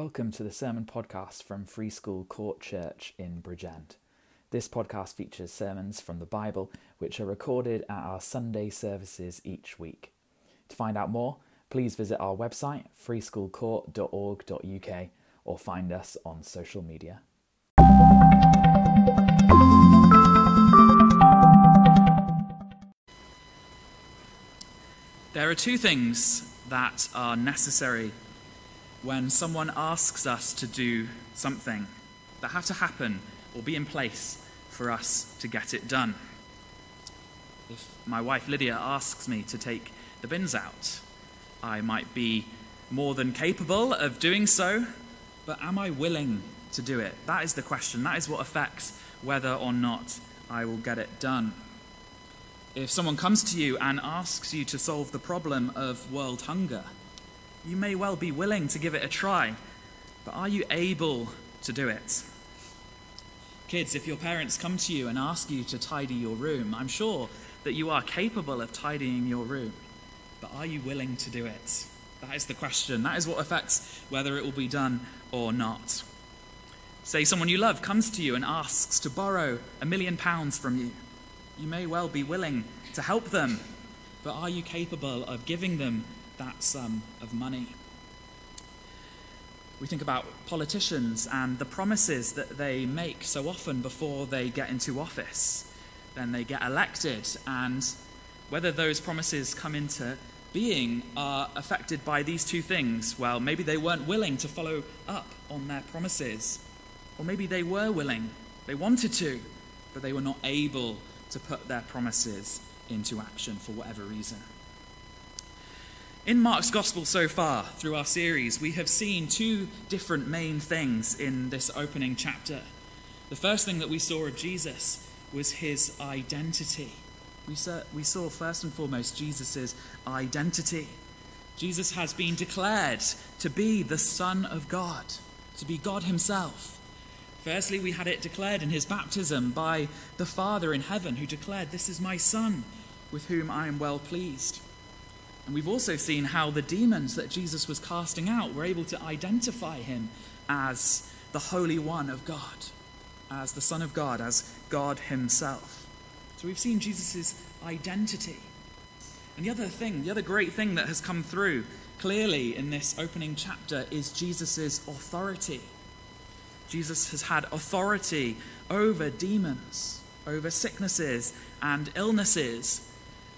Welcome to the sermon podcast from Free School Court Church in Bridgend. This podcast features sermons from the Bible which are recorded at our Sunday services each week. To find out more, please visit our website freeschoolcourt.org.uk or find us on social media. There are two things that are necessary when someone asks us to do something that have to happen or be in place for us to get it done. If my wife Lydia asks me to take the bins out, I might be more than capable of doing so, but am I willing to do it? That is the question. That is what affects whether or not I will get it done. If someone comes to you and asks you to solve the problem of world hunger, you may well be willing to give it a try, but are you able to do it? Kids, if your parents come to you and ask you to tidy your room, I'm sure that you are capable of tidying your room, but are you willing to do it? That is the question. That is what affects whether it will be done or not. Say someone you love comes to you and asks to borrow a million pounds from you. You may well be willing to help them, but are you capable of giving them that sum of money. We think about politicians and the promises that they make so often before they get into office. Then they get elected, and whether those promises come into being are affected by these two things. Well, maybe they weren't willing to follow up on their promises, or maybe they were willing, they wanted to, but they were not able to put their promises into action for whatever reason. In Mark's Gospel so far, through our series, we have seen two different main things in this opening chapter. The first thing that we saw of Jesus was his identity. We saw, we saw first and foremost Jesus' identity. Jesus has been declared to be the Son of God, to be God Himself. Firstly, we had it declared in His baptism by the Father in heaven, who declared, This is my Son, with whom I am well pleased. And we've also seen how the demons that Jesus was casting out were able to identify him as the Holy One of God, as the Son of God, as God Himself. So we've seen Jesus' identity. And the other thing, the other great thing that has come through clearly in this opening chapter is Jesus' authority. Jesus has had authority over demons, over sicknesses and illnesses.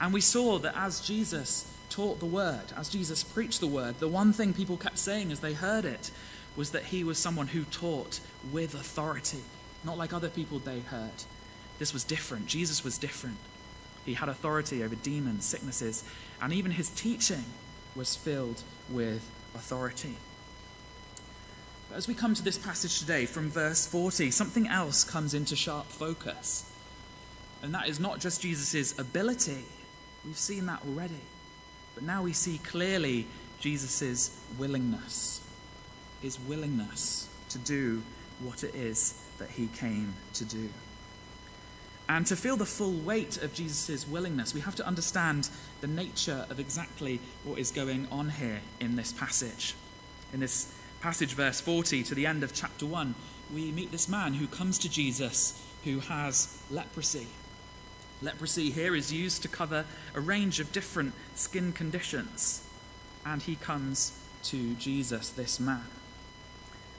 And we saw that as Jesus taught the word, as Jesus preached the word, the one thing people kept saying as they heard it was that he was someone who taught with authority, not like other people they heard. This was different. Jesus was different. He had authority over demons, sicknesses, and even his teaching was filled with authority. But as we come to this passage today from verse 40, something else comes into sharp focus. And that is not just Jesus' ability. We've seen that already. But now we see clearly Jesus' willingness, his willingness to do what it is that he came to do. And to feel the full weight of Jesus' willingness, we have to understand the nature of exactly what is going on here in this passage. In this passage, verse 40 to the end of chapter 1, we meet this man who comes to Jesus who has leprosy. Leprosy here is used to cover a range of different skin conditions. And he comes to Jesus, this man.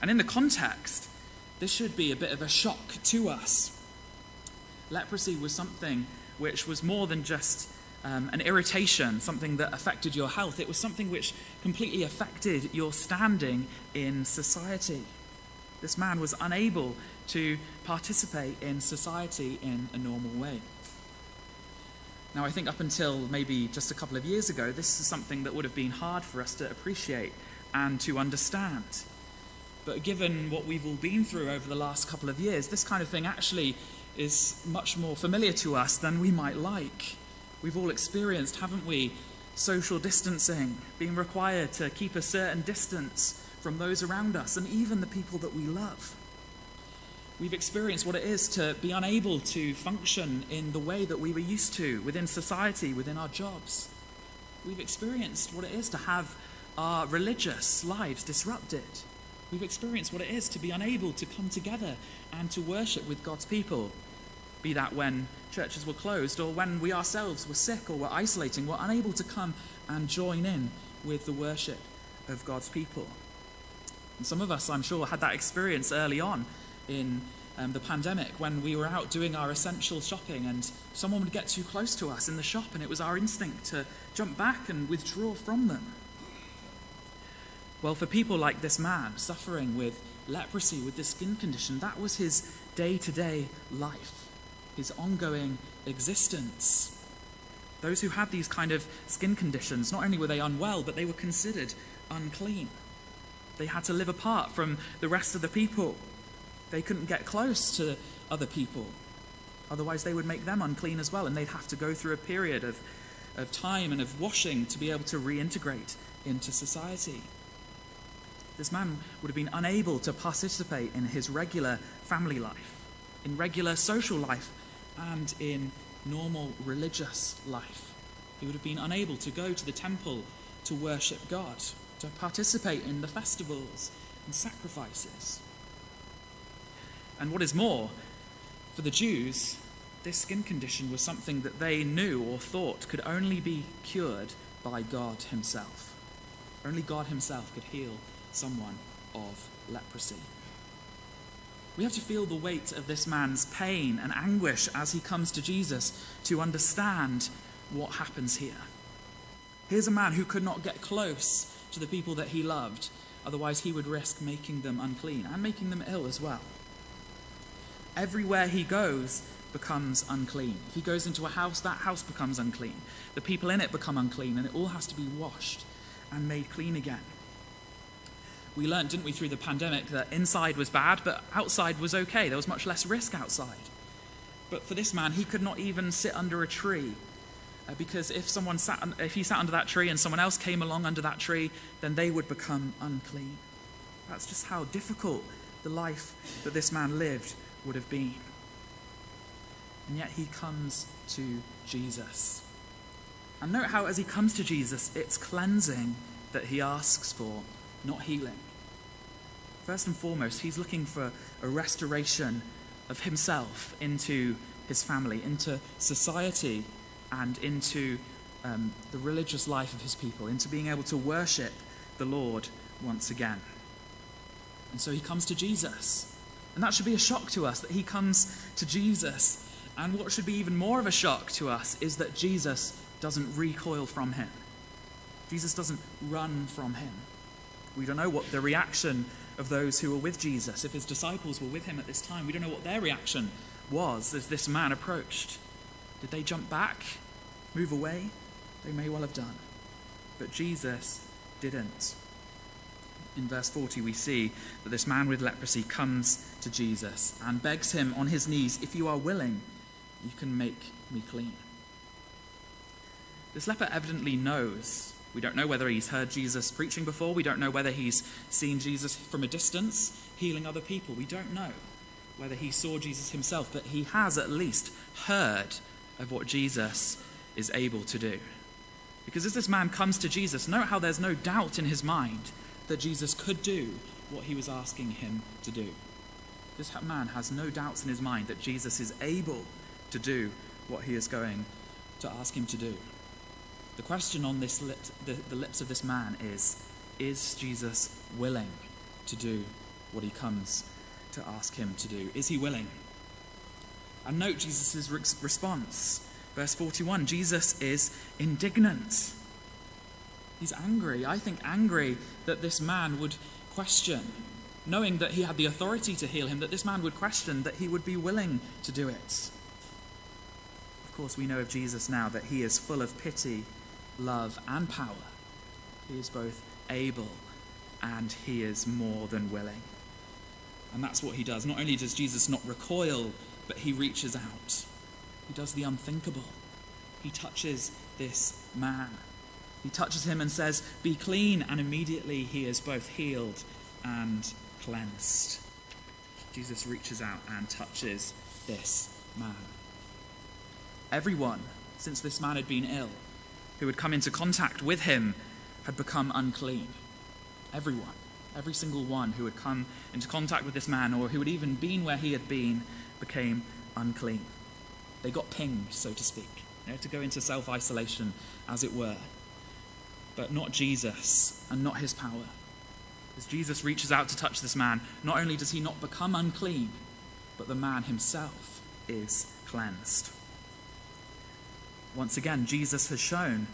And in the context, this should be a bit of a shock to us. Leprosy was something which was more than just um, an irritation, something that affected your health. It was something which completely affected your standing in society. This man was unable to participate in society in a normal way. Now, I think up until maybe just a couple of years ago, this is something that would have been hard for us to appreciate and to understand. But given what we've all been through over the last couple of years, this kind of thing actually is much more familiar to us than we might like. We've all experienced, haven't we, social distancing, being required to keep a certain distance from those around us and even the people that we love. We've experienced what it is to be unable to function in the way that we were used to within society, within our jobs. We've experienced what it is to have our religious lives disrupted. We've experienced what it is to be unable to come together and to worship with God's people. Be that when churches were closed or when we ourselves were sick or were isolating, we're unable to come and join in with the worship of God's people. And some of us, I'm sure, had that experience early on in um, the pandemic when we were out doing our essential shopping and someone would get too close to us in the shop and it was our instinct to jump back and withdraw from them. Well, for people like this man suffering with leprosy, with this skin condition, that was his day to day life, his ongoing existence. Those who had these kind of skin conditions, not only were they unwell, but they were considered unclean. They had to live apart from the rest of the people. They couldn't get close to other people. Otherwise, they would make them unclean as well, and they'd have to go through a period of, of time and of washing to be able to reintegrate into society. This man would have been unable to participate in his regular family life, in regular social life, and in normal religious life. He would have been unable to go to the temple to worship God, to participate in the festivals and sacrifices. And what is more, for the Jews, this skin condition was something that they knew or thought could only be cured by God Himself. Only God Himself could heal someone of leprosy. We have to feel the weight of this man's pain and anguish as he comes to Jesus to understand what happens here. Here's a man who could not get close to the people that he loved, otherwise, he would risk making them unclean and making them ill as well. Everywhere he goes becomes unclean. If he goes into a house, that house becomes unclean. The people in it become unclean, and it all has to be washed and made clean again we learned, didn't we, through the pandemic, that inside was bad, but outside was okay. There was much less risk outside. But for this man, he could not even sit under a tree. Uh, because if someone sat, if he sat under that tree and someone else came along under that tree, then they would become unclean. That's just how difficult the life that this man lived would have been. And yet he comes to Jesus. And note how, as he comes to Jesus, it's cleansing that he asks for not healing. First and foremost, he's looking for a restoration of himself into his family, into society, and into um, the religious life of his people, into being able to worship the Lord once again. And so he comes to Jesus. And that should be a shock to us that he comes to Jesus. And what should be even more of a shock to us is that Jesus doesn't recoil from him. Jesus doesn't run from him. We don't know what the reaction of those who were with Jesus, if his disciples were with him at this time, we don't know what their reaction was as this man approached. Did they jump back, move away? They may well have done. But Jesus didn't. In verse 40, we see that this man with leprosy comes to Jesus and begs him on his knees, If you are willing, you can make me clean. This leper evidently knows we don't know whether he's heard Jesus preaching before. We don't know whether he's seen Jesus from a distance healing other people. We don't know whether he saw Jesus himself, but he has at least heard of what Jesus is able to do. Because as this man comes to Jesus, note how there's no doubt in his mind that Jesus could do what he was asking him to do. This man has no doubts in his mind that Jesus is able to do what he is going to ask him to do. The question on this lip, the, the lips of this man is Is Jesus willing to do what he comes to ask him to do? Is he willing? And note Jesus' response. Verse 41 Jesus is indignant. He's angry. I think angry that this man would question, knowing that he had the authority to heal him, that this man would question that he would be willing to do it. Of course, we know of Jesus now that he is full of pity love, and power. He is both able and he is more than willing. And that's what he does. Not only does Jesus not recoil, but he reaches out. He does the unthinkable. He touches this man. He touches him and says, Be clean. And immediately he is both healed and cleansed. Jesus reaches out and touches this man. Everyone, since this man had been ill, who had come into contact with him had become unclean. Everyone. Every single one who had come into contact with this man or who had even been where he had been became unclean. They got pinged, so to speak, you know, to go into self isolation, as it were. But not Jesus and not his power. As Jesus reaches out to touch this man, not only does he not become unclean, but the man himself is cleansed. Once again, Jesus has shown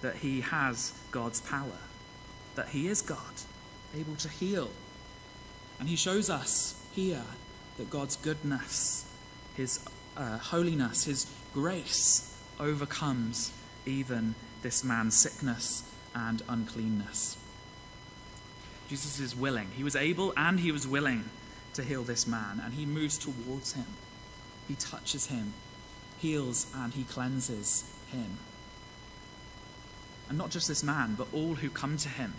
that he has God's power, that he is God, able to heal. And he shows us here that God's goodness, his uh, holiness, his grace overcomes even this man's sickness and uncleanness. Jesus is willing. He was able and he was willing to heal this man, and he moves towards him. He touches him, heals, and he cleanses him. And not just this man, but all who come to him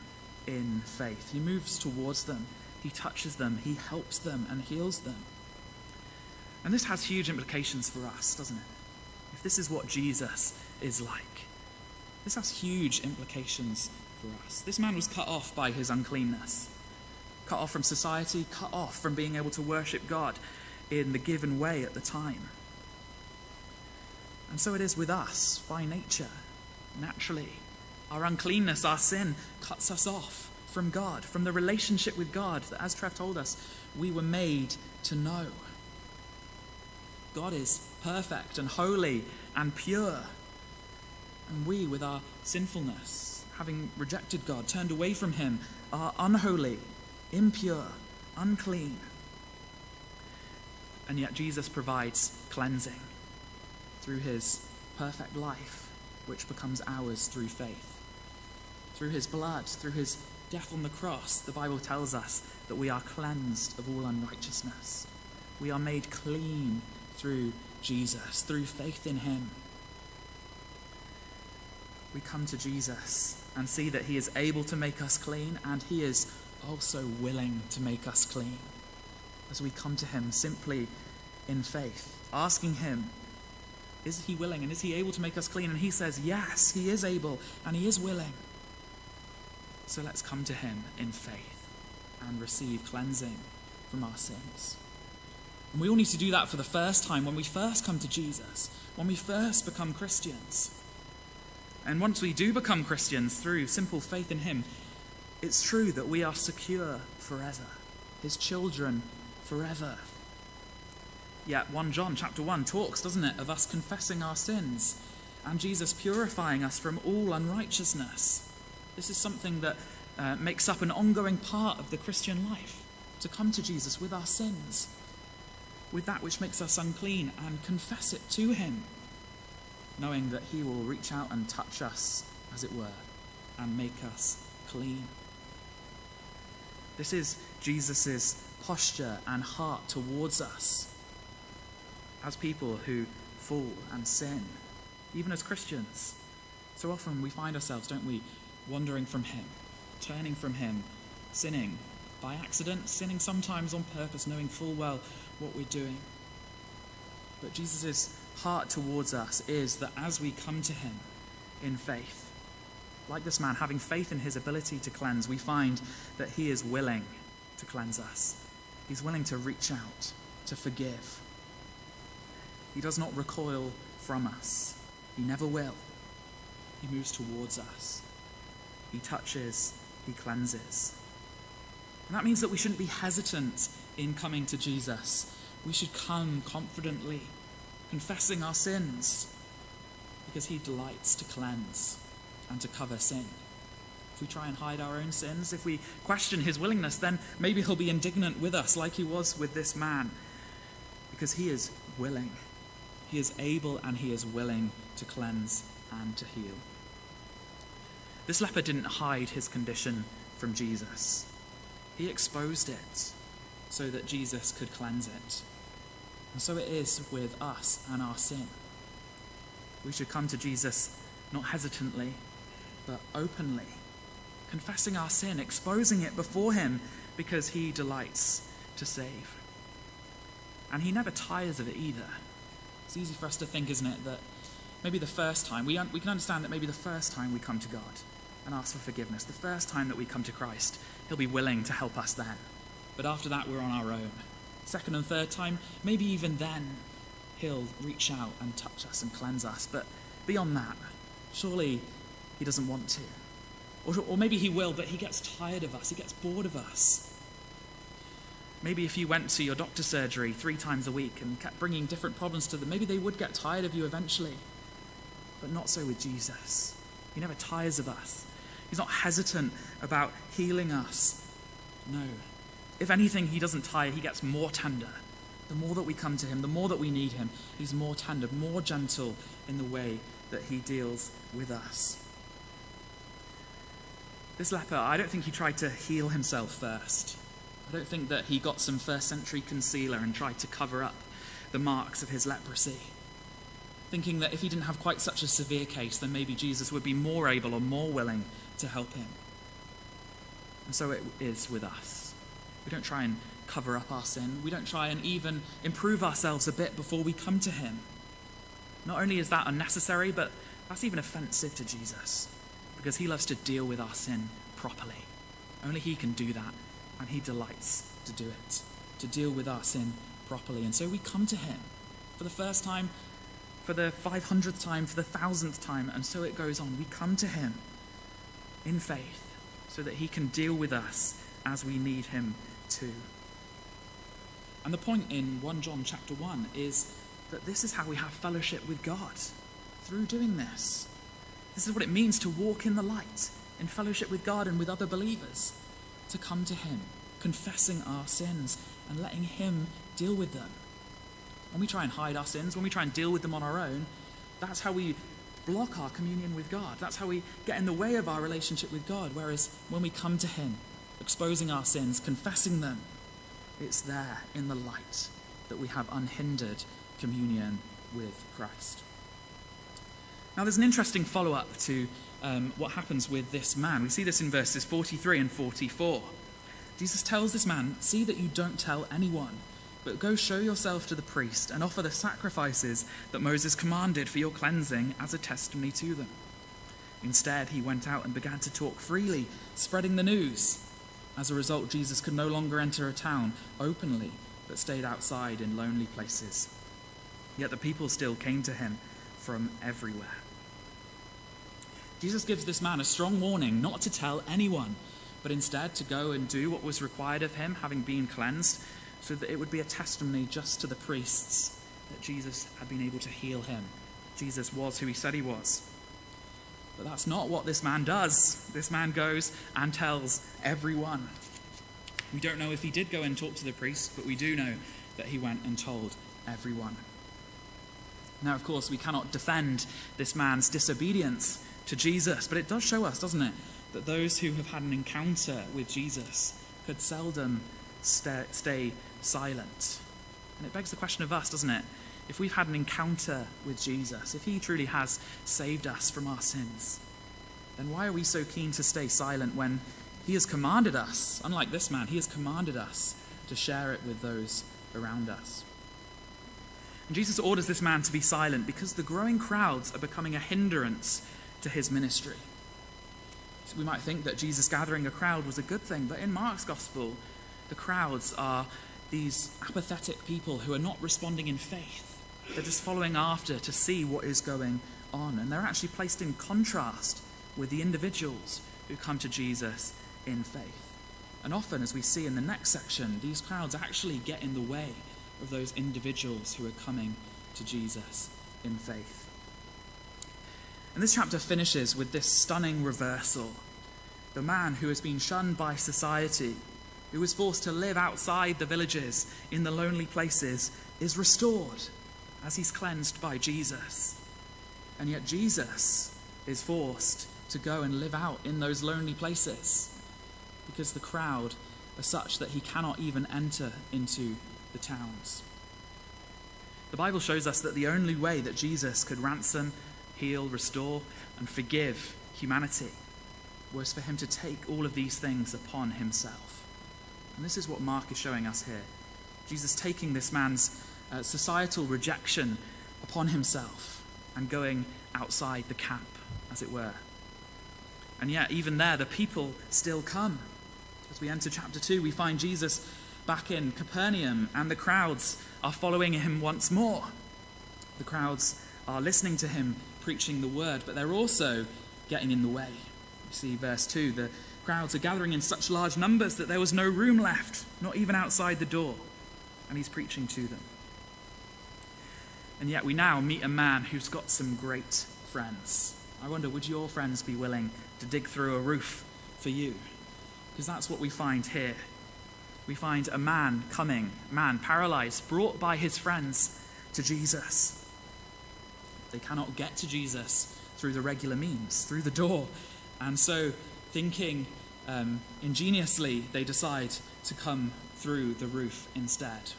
in faith. He moves towards them, he touches them, he helps them, and heals them. And this has huge implications for us, doesn't it? If this is what Jesus is like, this has huge implications for us. This man was cut off by his uncleanness, cut off from society, cut off from being able to worship God in the given way at the time. And so it is with us by nature, naturally. Our uncleanness, our sin, cuts us off from God, from the relationship with God that, as Trev told us, we were made to know. God is perfect and holy and pure. And we, with our sinfulness, having rejected God, turned away from Him, are unholy, impure, unclean. And yet Jesus provides cleansing through His perfect life, which becomes ours through faith. Through His blood, through His death on the cross, the Bible tells us that we are cleansed of all unrighteousness. We are made clean through Jesus, through faith in Him. We come to Jesus and see that He is able to make us clean and He is also willing to make us clean. As we come to Him simply in faith, asking Him, Is He willing and is He able to make us clean? And He says, Yes, He is able and He is willing. So let's come to Him in faith and receive cleansing from our sins. And we all need to do that for the first time when we first come to Jesus, when we first become Christians. And once we do become Christians through simple faith in Him, it's true that we are secure forever, His children forever. Yet 1 John chapter 1 talks, doesn't it, of us confessing our sins and Jesus purifying us from all unrighteousness. This is something that uh, makes up an ongoing part of the Christian life to come to Jesus with our sins, with that which makes us unclean, and confess it to Him, knowing that He will reach out and touch us, as it were, and make us clean. This is Jesus' posture and heart towards us as people who fall and sin, even as Christians. So often we find ourselves, don't we, wandering from Him, turning from Him, sinning by accident, sinning sometimes on purpose, knowing full well what we're doing. But Jesus' heart towards us is that as we come to Him in faith, like this man, having faith in His ability to cleanse, we find that He is willing to cleanse us. He's willing to reach out, to forgive. He does not recoil from us, He never will. He moves towards us. He touches, he cleanses. And that means that we shouldn't be hesitant in coming to Jesus. We should come confidently, confessing our sins, because he delights to cleanse and to cover sin. If we try and hide our own sins, if we question his willingness, then maybe he'll be indignant with us, like he was with this man, because he is willing. He is able and he is willing to cleanse and to heal. This leper didn't hide his condition from Jesus, he exposed it so that Jesus could cleanse it. And so it is with us and our sin. We should come to Jesus not hesitantly, but openly, confessing our sin, exposing it before Him, because He delights to save. And He never tires of it either. It's easy for us to think, isn't it, that maybe the first time, we, un- we can understand that maybe the first time we come to God, and ask for forgiveness. The first time that we come to Christ, He'll be willing to help us then. But after that, we're on our own. Second and third time, maybe even then, He'll reach out and touch us and cleanse us. But beyond that, surely He doesn't want to. Or, or maybe He will, but He gets tired of us, He gets bored of us. Maybe if you went to your doctor's surgery three times a week and kept bringing different problems to them, maybe they would get tired of you eventually. But not so with Jesus. He never tires of us. He's not hesitant about healing us. No. If anything, he doesn't tire, he gets more tender. The more that we come to him, the more that we need him, he's more tender, more gentle in the way that he deals with us. This leper, I don't think he tried to heal himself first. I don't think that he got some first century concealer and tried to cover up the marks of his leprosy. Thinking that if he didn't have quite such a severe case, then maybe Jesus would be more able or more willing to help him. And so it is with us. We don't try and cover up our sin, we don't try and even improve ourselves a bit before we come to him. Not only is that unnecessary, but that's even offensive to Jesus because he loves to deal with our sin properly. Only he can do that and he delights to do it, to deal with our sin properly. And so we come to him for the first time, for the 500th time, for the thousandth time, and so it goes on. We come to him in faith so that he can deal with us as we need him to. And the point in 1 John chapter 1 is that this is how we have fellowship with God through doing this. This is what it means to walk in the light, in fellowship with God and with other believers to come to Him, confessing our sins and letting Him deal with them. When we try and hide our sins, when we try and deal with them on our own, that's how we block our communion with God. That's how we get in the way of our relationship with God. Whereas when we come to Him, exposing our sins, confessing them, it's there in the light that we have unhindered communion with Christ. Now, there's an interesting follow up to um, what happens with this man. We see this in verses 43 and 44. Jesus tells this man, See that you don't tell anyone, but go show yourself to the priest and offer the sacrifices that Moses commanded for your cleansing as a testimony to them. Instead, he went out and began to talk freely, spreading the news. As a result, Jesus could no longer enter a town openly, but stayed outside in lonely places. Yet the people still came to him from everywhere. Jesus gives this man a strong warning not to tell anyone, but instead to go and do what was required of him, having been cleansed, so that it would be a testimony just to the priests that Jesus had been able to heal him. Jesus was who he said he was. But that's not what this man does. This man goes and tells everyone. We don't know if he did go and talk to the priest, but we do know that he went and told everyone. Now, of course, we cannot defend this man's disobedience to Jesus. But it does show us, doesn't it, that those who have had an encounter with Jesus could seldom stay, silent. And it begs the question of us, doesn't it? If we've had an encounter with Jesus, if he truly has saved us from our sins, then why are we so keen to stay silent when he has commanded us, unlike this man, he has commanded us to share it with those around us? And Jesus orders this man to be silent because the growing crowds are becoming a hindrance to his ministry. So we might think that Jesus gathering a crowd was a good thing, but in Mark's gospel, the crowds are these apathetic people who are not responding in faith. They're just following after to see what is going on. And they're actually placed in contrast with the individuals who come to Jesus in faith. And often, as we see in the next section, these crowds actually get in the way of those individuals who are coming to Jesus in faith. And this chapter finishes with this stunning reversal. The man who has been shunned by society, who was forced to live outside the villages in the lonely places, is restored as he's cleansed by Jesus. And yet, Jesus is forced to go and live out in those lonely places because the crowd are such that he cannot even enter into the towns. The Bible shows us that the only way that Jesus could ransom heal, restore, and forgive humanity was for him to take all of these things upon himself. And this is what Mark is showing us here. Jesus taking this man's uh, societal rejection upon himself and going outside the camp, as it were. And yet, even there, the people still come. As we enter chapter 2, we find Jesus back in Capernaum, and the crowds are following him once more. The crowds are listening to him preaching the word, but they're also getting in the way. You see, verse 2 the crowds are gathering in such large numbers that there was no room left, not even outside the door, and he's preaching to them. And yet, we now meet a man who's got some great friends. I wonder, would your friends be willing to dig through a roof for you? Because that's what we find here. We find a man coming, man paralyzed, brought by his friends to Jesus. They cannot get to Jesus through the regular means, through the door. And so, thinking um, ingeniously, they decide to come through the roof instead.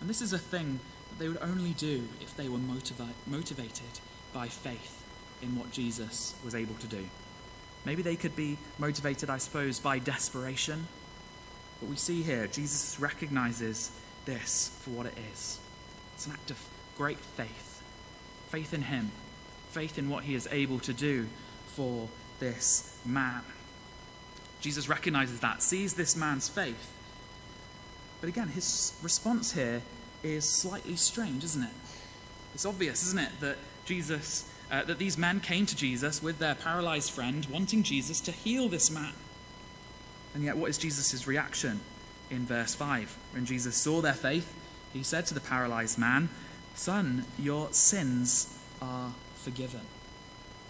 And this is a thing that they would only do if they were motivi- motivated by faith in what Jesus was able to do. Maybe they could be motivated, I suppose, by desperation. But we see here, Jesus recognizes this for what it is. It's an act of great faith. Faith in Him, faith in what He is able to do for this man. Jesus recognizes that, sees this man's faith. But again, his response here is slightly strange, isn't it? It's obvious, isn't it, that Jesus uh, that these men came to Jesus with their paralyzed friend, wanting Jesus to heal this man. And yet, what is Jesus' reaction in verse 5? When Jesus saw their faith, he said to the paralyzed man, Son, your sins are forgiven.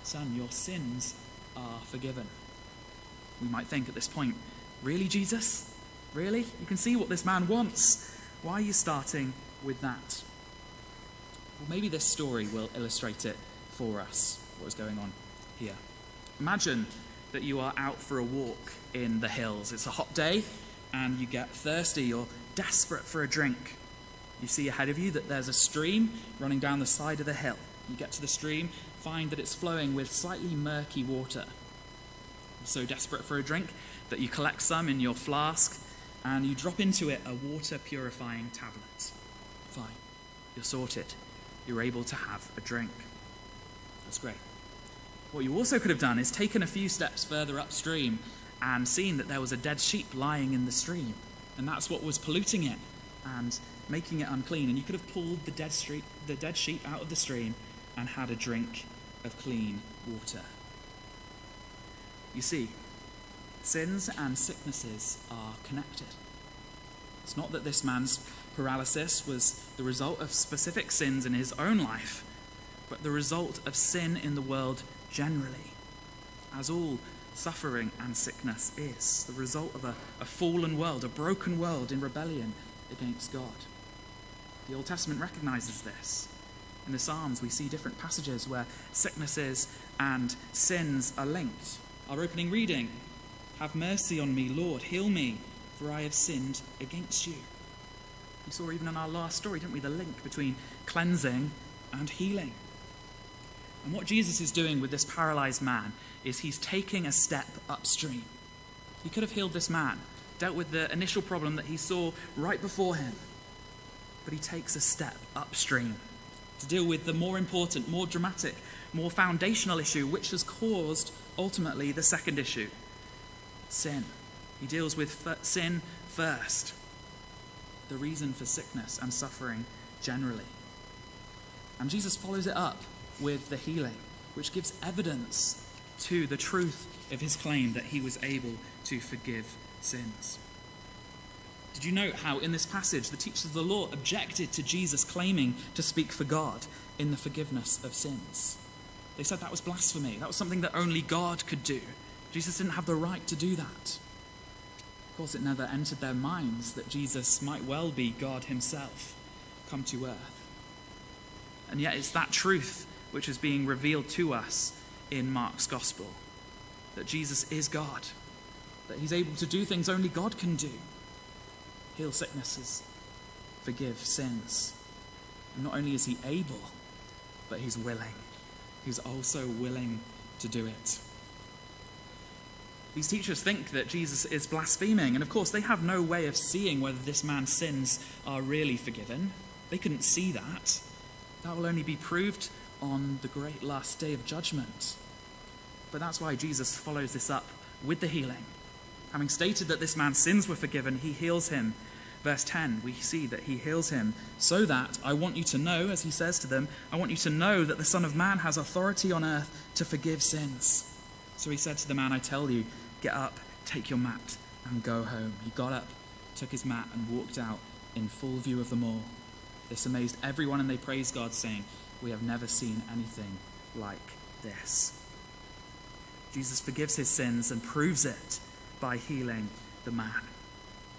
Son, your sins are forgiven. We might think at this point, Really, Jesus? Really? You can see what this man wants. Why are you starting with that? Well, maybe this story will illustrate it for us what is going on here. Imagine that you are out for a walk in the hills. It's a hot day and you get thirsty, you're desperate for a drink. You see ahead of you that there's a stream running down the side of the hill. You get to the stream, find that it's flowing with slightly murky water. You're so desperate for a drink that you collect some in your flask and you drop into it a water purifying tablet. Fine, you're sorted. You're able to have a drink. That's great. What you also could have done is taken a few steps further upstream and seen that there was a dead sheep lying in the stream. And that's what was polluting it and making it unclean. And you could have pulled the dead, street, the dead sheep out of the stream and had a drink of clean water. You see, sins and sicknesses are connected. It's not that this man's paralysis was the result of specific sins in his own life, but the result of sin in the world generally, as all suffering and sickness is the result of a, a fallen world, a broken world in rebellion against God. The Old Testament recognizes this. In the Psalms, we see different passages where sicknesses and sins are linked. Our opening reading Have mercy on me, Lord, heal me, for I have sinned against you. We saw even in our last story, didn't we, the link between cleansing and healing. And what Jesus is doing with this paralyzed man is he's taking a step upstream. He could have healed this man, dealt with the initial problem that he saw right before him, but he takes a step upstream to deal with the more important, more dramatic, more foundational issue, which has caused ultimately the second issue sin. He deals with f- sin first, the reason for sickness and suffering generally. And Jesus follows it up with the healing, which gives evidence to the truth of his claim that he was able to forgive sins. Did you note how in this passage the teachers of the law objected to Jesus claiming to speak for God in the forgiveness of sins? They said that was blasphemy. That was something that only God could do. Jesus didn't have the right to do that. Of course, it never entered their minds that Jesus might well be God himself come to earth. And yet, it's that truth which is being revealed to us in Mark's gospel that Jesus is God, that he's able to do things only God can do heal sicknesses, forgive sins. And not only is he able, but he's willing. He's also willing to do it. These teachers think that Jesus is blaspheming, and of course, they have no way of seeing whether this man's sins are really forgiven. They couldn't see that. That will only be proved on the great last day of judgment. But that's why Jesus follows this up with the healing. Having stated that this man's sins were forgiven, he heals him. Verse 10, we see that he heals him, so that I want you to know, as he says to them, I want you to know that the Son of Man has authority on earth to forgive sins. So he said to the man, I tell you, get up, take your mat, and go home. He got up, took his mat, and walked out in full view of them all. This amazed everyone, and they praised God, saying, We have never seen anything like this. Jesus forgives his sins and proves it by healing the man.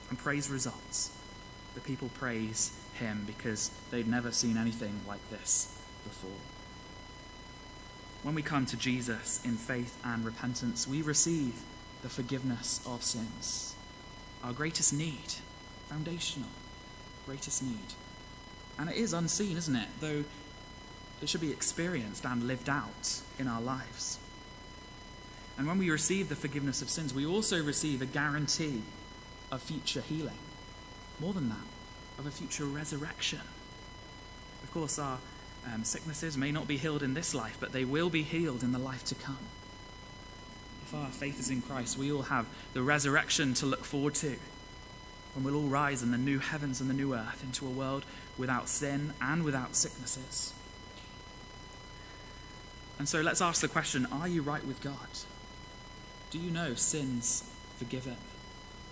And praise results. The people praise him because they'd never seen anything like this before. When we come to Jesus in faith and repentance, we receive the forgiveness of sins. Our greatest need, foundational, greatest need. And it is unseen, isn't it? Though it should be experienced and lived out in our lives. And when we receive the forgiveness of sins, we also receive a guarantee of future healing. More than that, of a future resurrection. Of course, our um, sicknesses may not be healed in this life, but they will be healed in the life to come. If our faith is in Christ, we all have the resurrection to look forward to. When we'll all rise in the new heavens and the new earth into a world without sin and without sicknesses. And so let's ask the question Are you right with God? Do you know sins forgiven?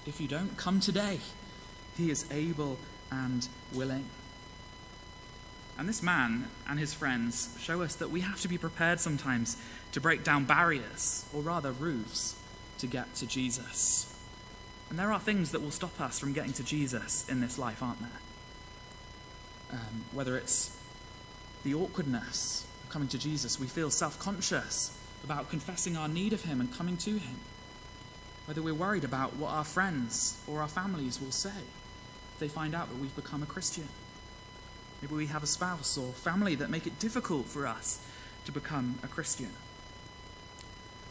If you don't, come today. He is able and willing. And this man and his friends show us that we have to be prepared sometimes to break down barriers, or rather roofs, to get to Jesus. And there are things that will stop us from getting to Jesus in this life, aren't there? Um, whether it's the awkwardness of coming to Jesus, we feel self conscious about confessing our need of Him and coming to Him. Whether we're worried about what our friends or our families will say if they find out that we've become a Christian. Maybe we have a spouse or family that make it difficult for us to become a Christian.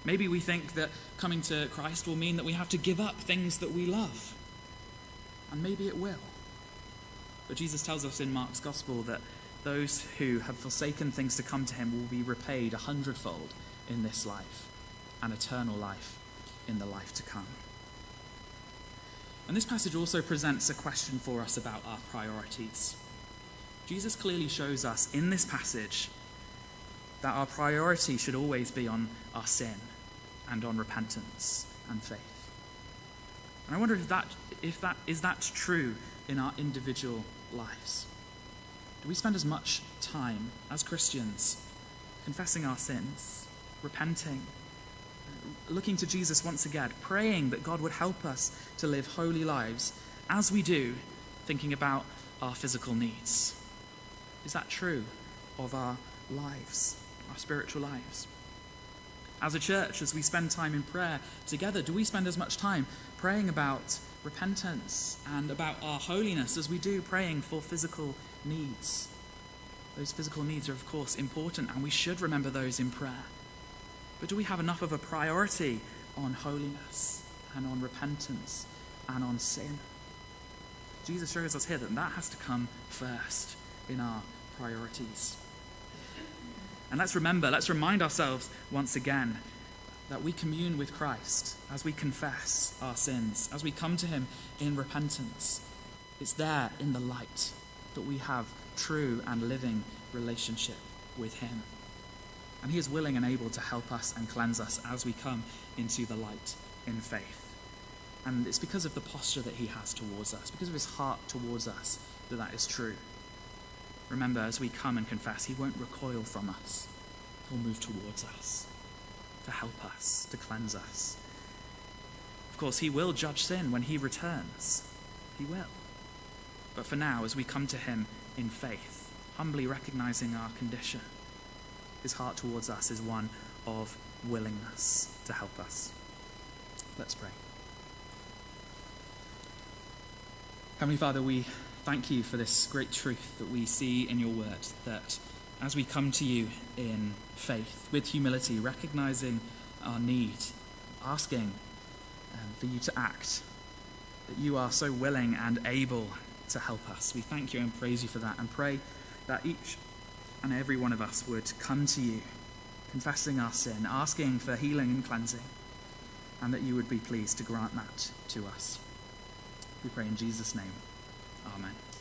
Maybe we think that coming to Christ will mean that we have to give up things that we love. And maybe it will. But Jesus tells us in Mark's Gospel that those who have forsaken things to come to him will be repaid a hundredfold in this life and eternal life in the life to come. And this passage also presents a question for us about our priorities. Jesus clearly shows us in this passage that our priority should always be on our sin and on repentance and faith. And I wonder if that, if that is that true in our individual lives. Do we spend as much time as Christians confessing our sins, repenting, looking to Jesus once again, praying that God would help us to live holy lives as we do, thinking about our physical needs? Is that true of our lives, our spiritual lives? As a church, as we spend time in prayer together, do we spend as much time praying about repentance and about our holiness as we do praying for physical needs? Those physical needs are, of course, important, and we should remember those in prayer. But do we have enough of a priority on holiness and on repentance and on sin? Jesus shows us here that that has to come first in our priorities. And let's remember, let's remind ourselves once again that we commune with Christ as we confess our sins, as we come to Him in repentance. It's there in the light that we have true and living relationship with Him. And He is willing and able to help us and cleanse us as we come into the light in faith. And it's because of the posture that He has towards us, because of His heart towards us, that that is true. Remember, as we come and confess, He won't recoil from us, He'll move towards us to help us, to cleanse us. Of course, He will judge sin when He returns. He will. But for now, as we come to Him in faith, humbly recognizing our condition, His heart towards us is one of willingness to help us. Let's pray. Heavenly Father, we thank you for this great truth that we see in your word that as we come to you in faith, with humility, recognizing our need, asking um, for you to act, that you are so willing and able to help us. We thank you and praise you for that and pray that each and every one of us would come to you confessing our sin, asking for healing and cleansing, and that you would be pleased to grant that to us. We pray in Jesus' name. Amen.